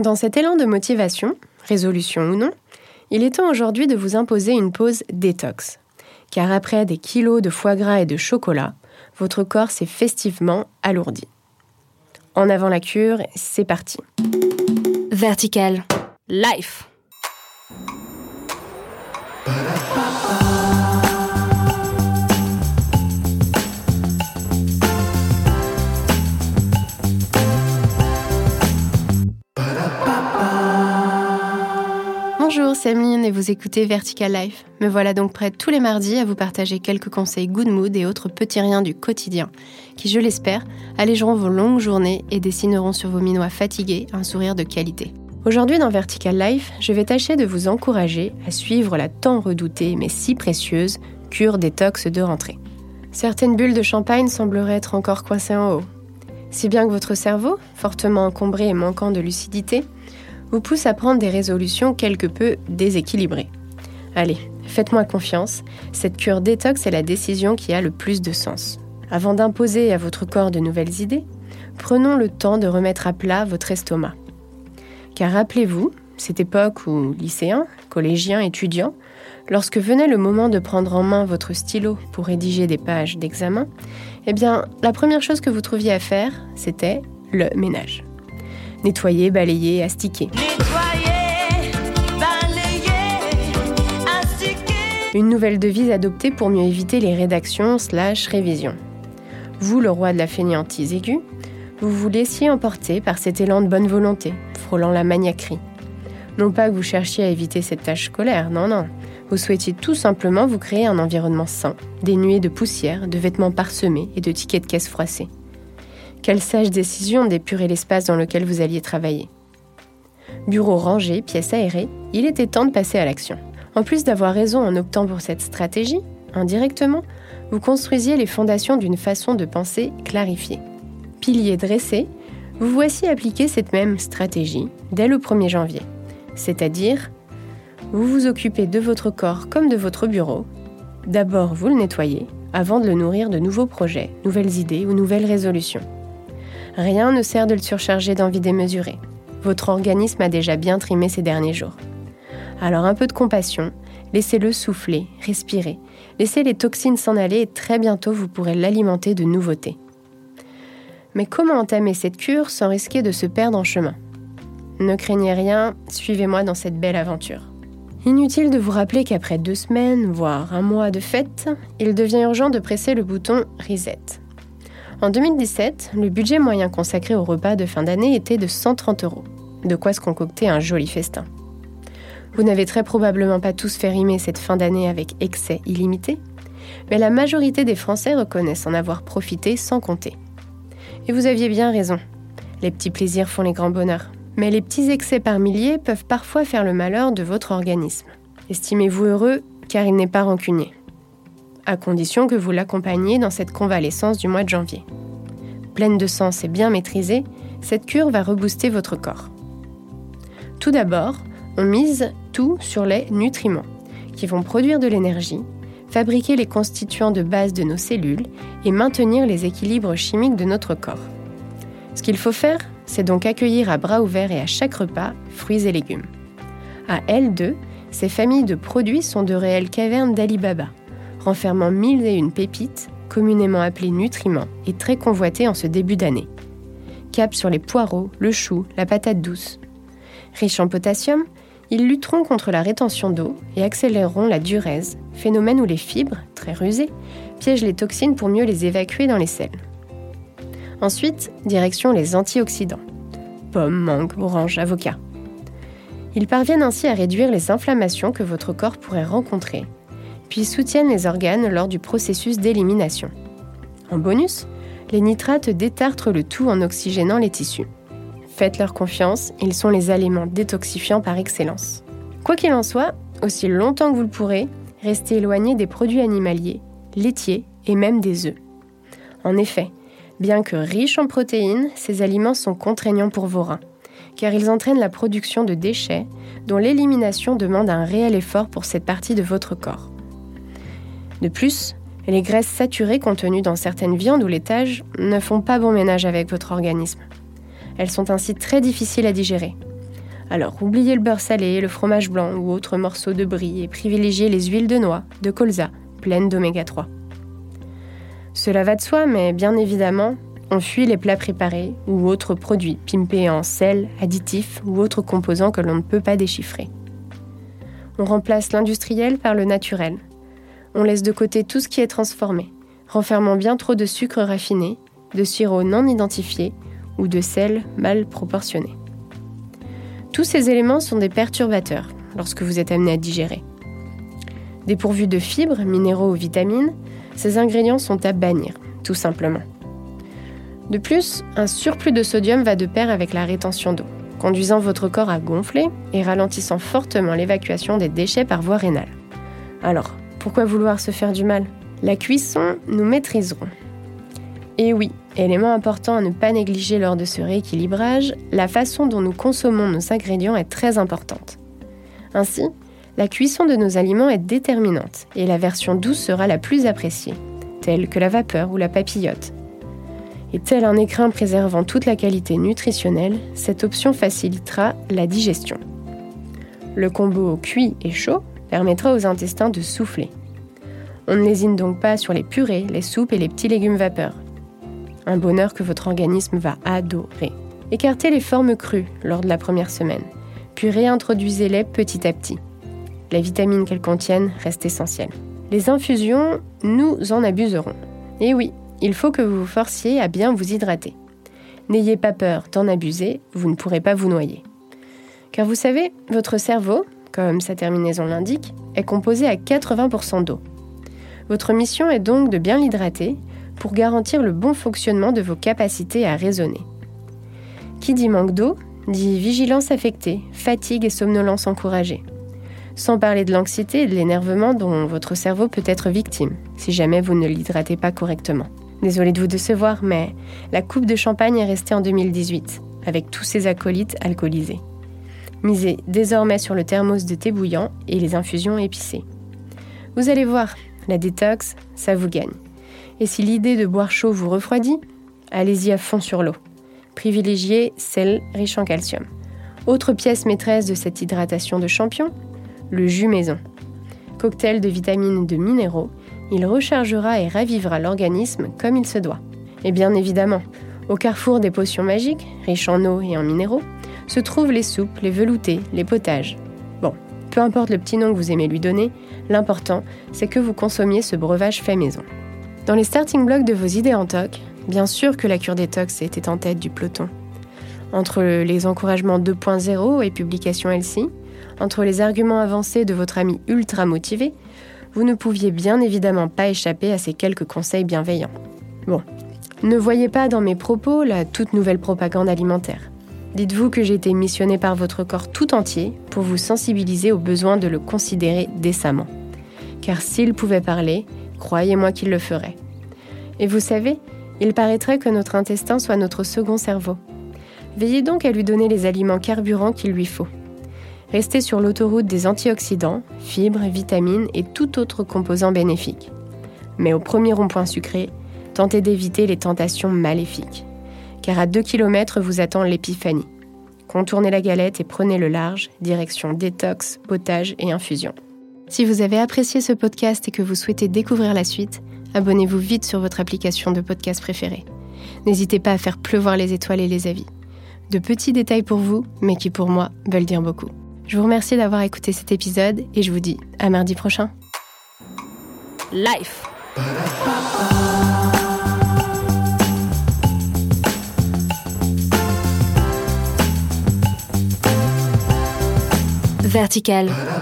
Dans cet élan de motivation, résolution ou non, il est temps aujourd'hui de vous imposer une pause détox. Car après des kilos de foie gras et de chocolat, votre corps s'est festivement alourdi. En avant la cure, c'est parti. Vertical. Life. C'est et vous écoutez Vertical Life. Me voilà donc prête tous les mardis à vous partager quelques conseils good mood et autres petits riens du quotidien qui, je l'espère, allégeront vos longues journées et dessineront sur vos minois fatigués un sourire de qualité. Aujourd'hui dans Vertical Life, je vais tâcher de vous encourager à suivre la tant redoutée mais si précieuse cure détox de rentrée. Certaines bulles de champagne sembleraient être encore coincées en haut. Si bien que votre cerveau, fortement encombré et manquant de lucidité, vous pousse à prendre des résolutions quelque peu déséquilibrées. Allez, faites-moi confiance, cette cure détox est la décision qui a le plus de sens. Avant d'imposer à votre corps de nouvelles idées, prenons le temps de remettre à plat votre estomac. Car rappelez-vous, cette époque où lycéens, collégiens, étudiants, lorsque venait le moment de prendre en main votre stylo pour rédiger des pages d'examen, eh bien, la première chose que vous trouviez à faire, c'était le ménage. Nettoyer, balayer, astiquer. Une nouvelle devise adoptée pour mieux éviter les rédactions slash révisions. Vous, le roi de la fainéantise aiguë, vous vous laissiez emporter par cet élan de bonne volonté, frôlant la maniaquerie. Non pas que vous cherchiez à éviter cette tâche scolaire, non, non. Vous souhaitiez tout simplement vous créer un environnement sain, dénué de poussière, de vêtements parsemés et de tickets de caisse froissés. Quelle sage décision d'épurer l'espace dans lequel vous alliez travailler. Bureau rangé, pièces aérées, il était temps de passer à l'action. En plus d'avoir raison en optant pour cette stratégie, indirectement, vous construisiez les fondations d'une façon de penser clarifiée. Pilier dressé, vous voici appliquer cette même stratégie dès le 1er janvier. C'est-à-dire, vous vous occupez de votre corps comme de votre bureau. D'abord, vous le nettoyez avant de le nourrir de nouveaux projets, nouvelles idées ou nouvelles résolutions. Rien ne sert de le surcharger d'envie démesurée. Votre organisme a déjà bien trimé ces derniers jours. Alors un peu de compassion, laissez-le souffler, respirer, laissez les toxines s'en aller et très bientôt vous pourrez l'alimenter de nouveautés. Mais comment entamer cette cure sans risquer de se perdre en chemin? Ne craignez rien, suivez-moi dans cette belle aventure. Inutile de vous rappeler qu'après deux semaines, voire un mois de fête, il devient urgent de presser le bouton Reset. En 2017, le budget moyen consacré au repas de fin d'année était de 130 euros. De quoi se concocter un joli festin. Vous n'avez très probablement pas tous fait rimer cette fin d'année avec excès illimité, mais la majorité des Français reconnaissent en avoir profité sans compter. Et vous aviez bien raison. Les petits plaisirs font les grands bonheurs. Mais les petits excès par milliers peuvent parfois faire le malheur de votre organisme. Estimez-vous heureux car il n'est pas rancunier à condition que vous l'accompagniez dans cette convalescence du mois de janvier. Pleine de sens et bien maîtrisée, cette cure va rebooster votre corps. Tout d'abord, on mise tout sur les nutriments, qui vont produire de l'énergie, fabriquer les constituants de base de nos cellules et maintenir les équilibres chimiques de notre corps. Ce qu'il faut faire, c'est donc accueillir à bras ouverts et à chaque repas fruits et légumes. À L2, ces familles de produits sont de réelles cavernes d'Alibaba renfermant mille et une pépites, communément appelées nutriments et très convoitées en ce début d'année. Cap sur les poireaux, le chou, la patate douce. Riches en potassium, ils lutteront contre la rétention d'eau et accéléreront la durèse, phénomène où les fibres, très rusées, piègent les toxines pour mieux les évacuer dans les selles. Ensuite, direction les antioxydants. Pommes, mangue, orange, avocat. Ils parviennent ainsi à réduire les inflammations que votre corps pourrait rencontrer puis soutiennent les organes lors du processus d'élimination. En bonus, les nitrates détartrent le tout en oxygénant les tissus. Faites-leur confiance, ils sont les aliments détoxifiants par excellence. Quoi qu'il en soit, aussi longtemps que vous le pourrez, restez éloigné des produits animaliers, laitiers et même des œufs. En effet, bien que riches en protéines, ces aliments sont contraignants pour vos reins, car ils entraînent la production de déchets dont l'élimination demande un réel effort pour cette partie de votre corps. De plus, les graisses saturées contenues dans certaines viandes ou laitages ne font pas bon ménage avec votre organisme. Elles sont ainsi très difficiles à digérer. Alors oubliez le beurre salé, le fromage blanc ou autres morceaux de brie et privilégiez les huiles de noix, de colza, pleines d'oméga 3. Cela va de soi, mais bien évidemment, on fuit les plats préparés ou autres produits pimpés en sel, additifs ou autres composants que l'on ne peut pas déchiffrer. On remplace l'industriel par le naturel. On laisse de côté tout ce qui est transformé, renfermant bien trop de sucre raffiné, de sirop non identifié ou de sel mal proportionné. Tous ces éléments sont des perturbateurs lorsque vous êtes amené à digérer. Dépourvus de fibres, minéraux ou vitamines, ces ingrédients sont à bannir, tout simplement. De plus, un surplus de sodium va de pair avec la rétention d'eau, conduisant votre corps à gonfler et ralentissant fortement l'évacuation des déchets par voie rénale. Alors, pourquoi vouloir se faire du mal? La cuisson, nous maîtriserons. Et oui, élément important à ne pas négliger lors de ce rééquilibrage, la façon dont nous consommons nos ingrédients est très importante. Ainsi, la cuisson de nos aliments est déterminante et la version douce sera la plus appréciée, telle que la vapeur ou la papillote. Et tel un écrin préservant toute la qualité nutritionnelle, cette option facilitera la digestion. Le combo cuit et chaud permettra aux intestins de souffler. On ne lésine donc pas sur les purées, les soupes et les petits légumes vapeur, un bonheur que votre organisme va adorer. Écartez les formes crues lors de la première semaine, puis réintroduisez-les petit à petit. La vitamine qu'elles contiennent reste essentielle. Les infusions, nous en abuserons. Et oui, il faut que vous vous forciez à bien vous hydrater. N'ayez pas peur d'en abuser, vous ne pourrez pas vous noyer. Car vous savez, votre cerveau, comme sa terminaison l'indique, est composé à 80% d'eau. Votre mission est donc de bien l'hydrater pour garantir le bon fonctionnement de vos capacités à raisonner. Qui dit manque d'eau dit vigilance affectée, fatigue et somnolence encouragée. Sans parler de l'anxiété et de l'énervement dont votre cerveau peut être victime si jamais vous ne l'hydratez pas correctement. Désolé de vous décevoir, mais la coupe de champagne est restée en 2018, avec tous ses acolytes alcoolisés. Misez désormais sur le thermos de thé bouillant et les infusions épicées. Vous allez voir, la détox, ça vous gagne. Et si l'idée de boire chaud vous refroidit, allez-y à fond sur l'eau. Privilégiez celle riche en calcium. Autre pièce maîtresse de cette hydratation de champion, le jus maison. Cocktail de vitamines et de minéraux, il rechargera et ravivera l'organisme comme il se doit. Et bien évidemment, au carrefour des potions magiques, riches en eau et en minéraux, se trouvent les soupes, les veloutés, les potages. Bon, peu importe le petit nom que vous aimez lui donner, l'important, c'est que vous consommiez ce breuvage fait maison. Dans les starting blocks de vos idées en toc, bien sûr que la cure détox était en tête du peloton. Entre les encouragements 2.0 et publications LC, entre les arguments avancés de votre ami ultra motivé, vous ne pouviez bien évidemment pas échapper à ces quelques conseils bienveillants. Bon, ne voyez pas dans mes propos la toute nouvelle propagande alimentaire. Dites-vous que j'ai été missionné par votre corps tout entier pour vous sensibiliser au besoin de le considérer décemment. Car s'il pouvait parler, Croyez-moi qu'il le ferait. Et vous savez, il paraîtrait que notre intestin soit notre second cerveau. Veillez donc à lui donner les aliments carburants qu'il lui faut. Restez sur l'autoroute des antioxydants, fibres, vitamines et tout autre composant bénéfique. Mais au premier rond-point sucré, tentez d'éviter les tentations maléfiques. Car à 2 km vous attend l'épiphanie. Contournez la galette et prenez le large, direction détox, potage et infusion. Si vous avez apprécié ce podcast et que vous souhaitez découvrir la suite, abonnez-vous vite sur votre application de podcast préférée. N'hésitez pas à faire pleuvoir les étoiles et les avis. De petits détails pour vous, mais qui pour moi veulent dire beaucoup. Je vous remercie d'avoir écouté cet épisode et je vous dis à mardi prochain. Life. Vertical.